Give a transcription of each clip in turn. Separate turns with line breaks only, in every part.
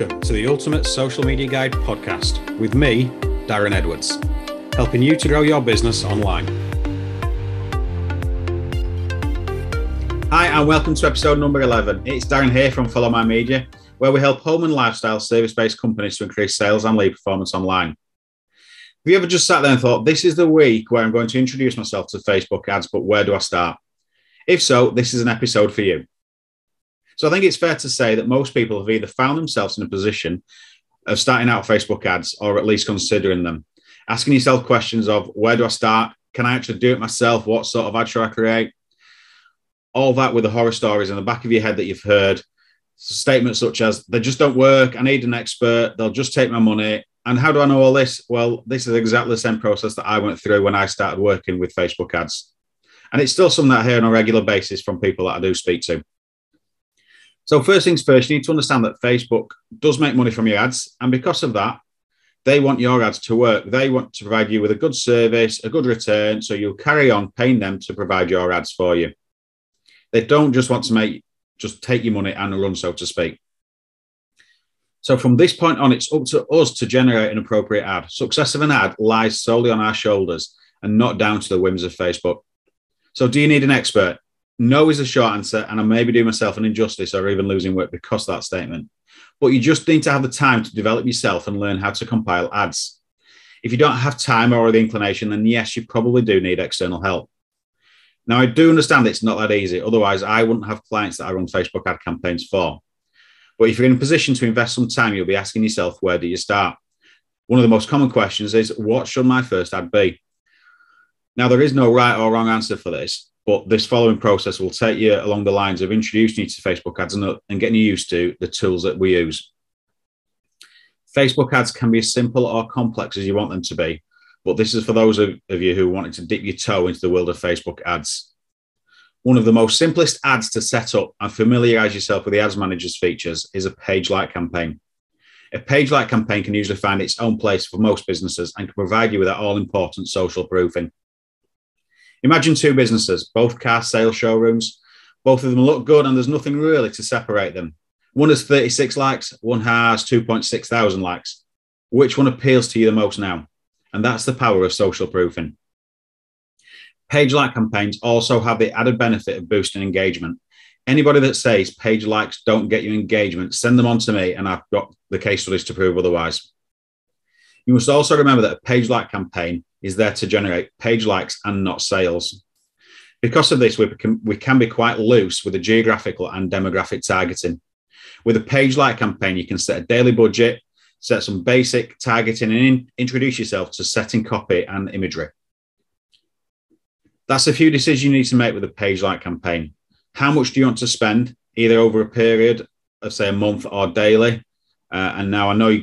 Welcome to the Ultimate Social Media Guide podcast with me, Darren Edwards, helping you to grow your business online.
Hi, and welcome to episode number 11. It's Darren here from Follow My Media, where we help home and lifestyle service based companies to increase sales and lead performance online. Have you ever just sat there and thought, this is the week where I'm going to introduce myself to Facebook ads, but where do I start? If so, this is an episode for you. So I think it's fair to say that most people have either found themselves in a position of starting out Facebook ads or at least considering them, asking yourself questions of where do I start? Can I actually do it myself? What sort of ad should I create? All that with the horror stories in the back of your head that you've heard. Statements such as, they just don't work. I need an expert. They'll just take my money. And how do I know all this? Well, this is exactly the same process that I went through when I started working with Facebook ads. And it's still something that I hear on a regular basis from people that I do speak to. So, first things first, you need to understand that Facebook does make money from your ads. And because of that, they want your ads to work. They want to provide you with a good service, a good return. So you'll carry on paying them to provide your ads for you. They don't just want to make, just take your money and run, so to speak. So from this point on, it's up to us to generate an appropriate ad. Success of an ad lies solely on our shoulders and not down to the whims of Facebook. So do you need an expert? No is the short answer, and I may be doing myself an injustice or even losing work because of that statement. But you just need to have the time to develop yourself and learn how to compile ads. If you don't have time or the inclination, then yes, you probably do need external help. Now, I do understand it's not that easy. Otherwise, I wouldn't have clients that I run Facebook ad campaigns for. But if you're in a position to invest some time, you'll be asking yourself, where do you start? One of the most common questions is, what should my first ad be? Now, there is no right or wrong answer for this. But this following process will take you along the lines of introducing you to Facebook ads and, and getting you used to the tools that we use. Facebook ads can be as simple or complex as you want them to be, but this is for those of, of you who wanted to dip your toe into the world of Facebook ads. One of the most simplest ads to set up and familiarize yourself with the ads manager's features is a page like campaign. A page like campaign can usually find its own place for most businesses and can provide you with that all important social proofing. Imagine two businesses, both car sales showrooms. Both of them look good, and there's nothing really to separate them. One has 36 likes, one has 2.6 thousand likes. Which one appeals to you the most now? And that's the power of social proofing. Page like campaigns also have the added benefit of boosting engagement. Anybody that says page likes don't get you engagement, send them on to me, and I've got the case studies to prove otherwise. You must also remember that a page like campaign is there to generate page likes and not sales. Because of this, we can, we can be quite loose with the geographical and demographic targeting. With a page like campaign, you can set a daily budget, set some basic targeting, and in, introduce yourself to setting copy and imagery. That's a few decisions you need to make with a page like campaign. How much do you want to spend, either over a period of, say, a month or daily? Uh, and now I know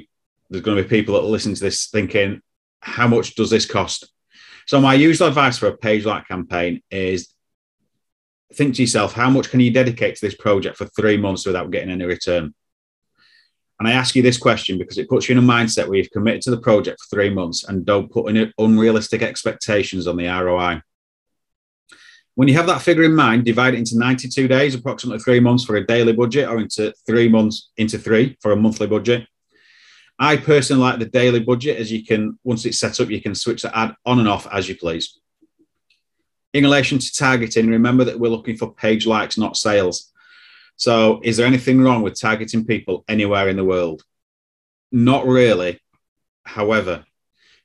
there's going to be people that listen to this thinking, how much does this cost? So my usual advice for a page like campaign is think to yourself, how much can you dedicate to this project for three months without getting any return? And I ask you this question because it puts you in a mindset where you've committed to the project for three months and don't put any unrealistic expectations on the ROI. When you have that figure in mind, divide it into 92 days, approximately three months for a daily budget, or into three months into three for a monthly budget. I personally like the daily budget as you can, once it's set up, you can switch the ad on and off as you please. In relation to targeting, remember that we're looking for page likes, not sales. So, is there anything wrong with targeting people anywhere in the world? Not really. However,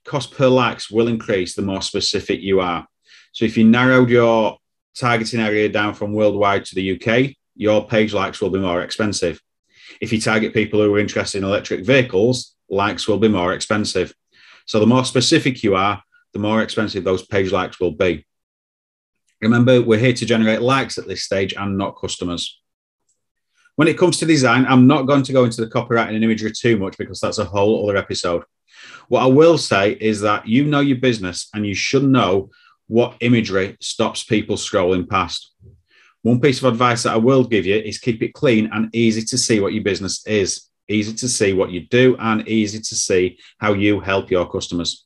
cost per likes will increase the more specific you are. So, if you narrowed your targeting area down from worldwide to the UK, your page likes will be more expensive. If you target people who are interested in electric vehicles, likes will be more expensive. So the more specific you are, the more expensive those page likes will be. Remember, we're here to generate likes at this stage and not customers. When it comes to design, I'm not going to go into the copywriting and imagery too much because that's a whole other episode. What I will say is that you know your business and you should know what imagery stops people scrolling past. One piece of advice that I will give you is keep it clean and easy to see what your business is, easy to see what you do, and easy to see how you help your customers.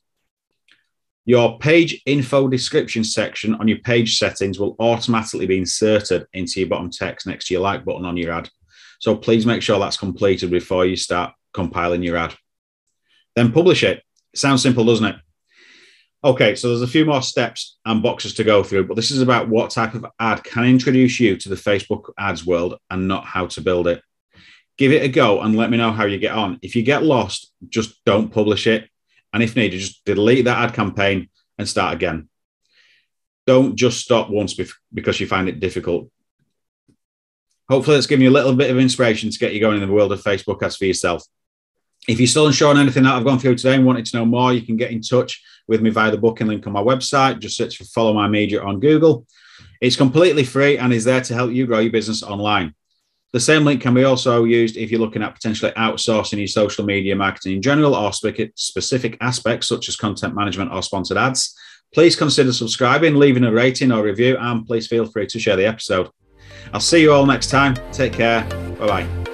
Your page info description section on your page settings will automatically be inserted into your bottom text next to your like button on your ad. So please make sure that's completed before you start compiling your ad. Then publish it. Sounds simple, doesn't it? Okay, so there's a few more steps and boxes to go through, but this is about what type of ad can introduce you to the Facebook ads world and not how to build it. Give it a go and let me know how you get on. If you get lost, just don't publish it. And if needed, just delete that ad campaign and start again. Don't just stop once because you find it difficult. Hopefully, that's given you a little bit of inspiration to get you going in the world of Facebook ads for yourself. If you're still unsure on anything that I've gone through today and wanted to know more, you can get in touch with me via the booking link on my website. Just search for Follow My Media on Google. It's completely free and is there to help you grow your business online. The same link can be also used if you're looking at potentially outsourcing your social media marketing in general or specific aspects such as content management or sponsored ads. Please consider subscribing, leaving a rating or review, and please feel free to share the episode. I'll see you all next time. Take care. Bye bye.